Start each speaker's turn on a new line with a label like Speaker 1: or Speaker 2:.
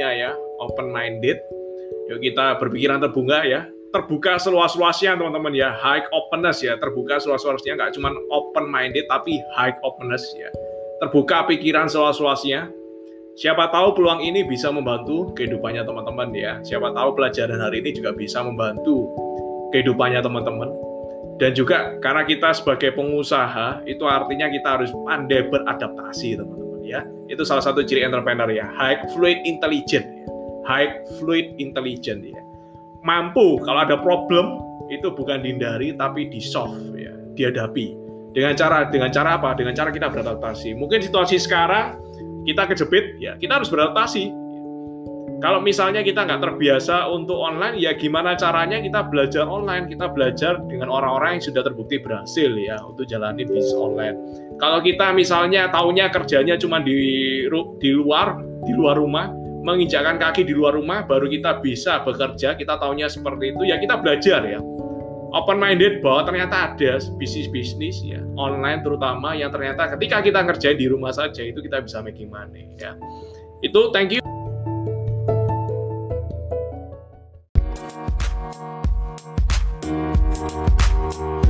Speaker 1: artinya ya open minded. Yuk kita berpikiran terbuka ya, terbuka seluas-luasnya teman-teman ya, high openness ya, terbuka seluas-luasnya nggak cuma open minded tapi high openness ya, terbuka pikiran seluas-luasnya. Siapa tahu peluang ini bisa membantu kehidupannya teman-teman ya. Siapa tahu pelajaran hari ini juga bisa membantu kehidupannya teman-teman. Dan juga karena kita sebagai pengusaha itu artinya kita harus pandai beradaptasi teman-teman ya. Itu salah satu ciri entrepreneur ya, high fluid intelligent ya high fluid intelligence ya. Mampu kalau ada problem itu bukan dihindari tapi di solve ya, dihadapi. Dengan cara dengan cara apa? Dengan cara kita beradaptasi. Mungkin situasi sekarang kita kejepit ya, kita harus beradaptasi. Kalau misalnya kita nggak terbiasa untuk online, ya gimana caranya kita belajar online? Kita belajar dengan orang-orang yang sudah terbukti berhasil ya untuk jalani bisnis online. Kalau kita misalnya tahunya kerjanya cuma di di luar di luar rumah, menginjakkan kaki di luar rumah baru kita bisa bekerja kita tahunya seperti itu ya kita belajar ya open minded bahwa ternyata ada bisnis-bisnis ya online terutama yang ternyata ketika kita ngerjain di rumah saja itu kita bisa making money ya itu thank you Thank you.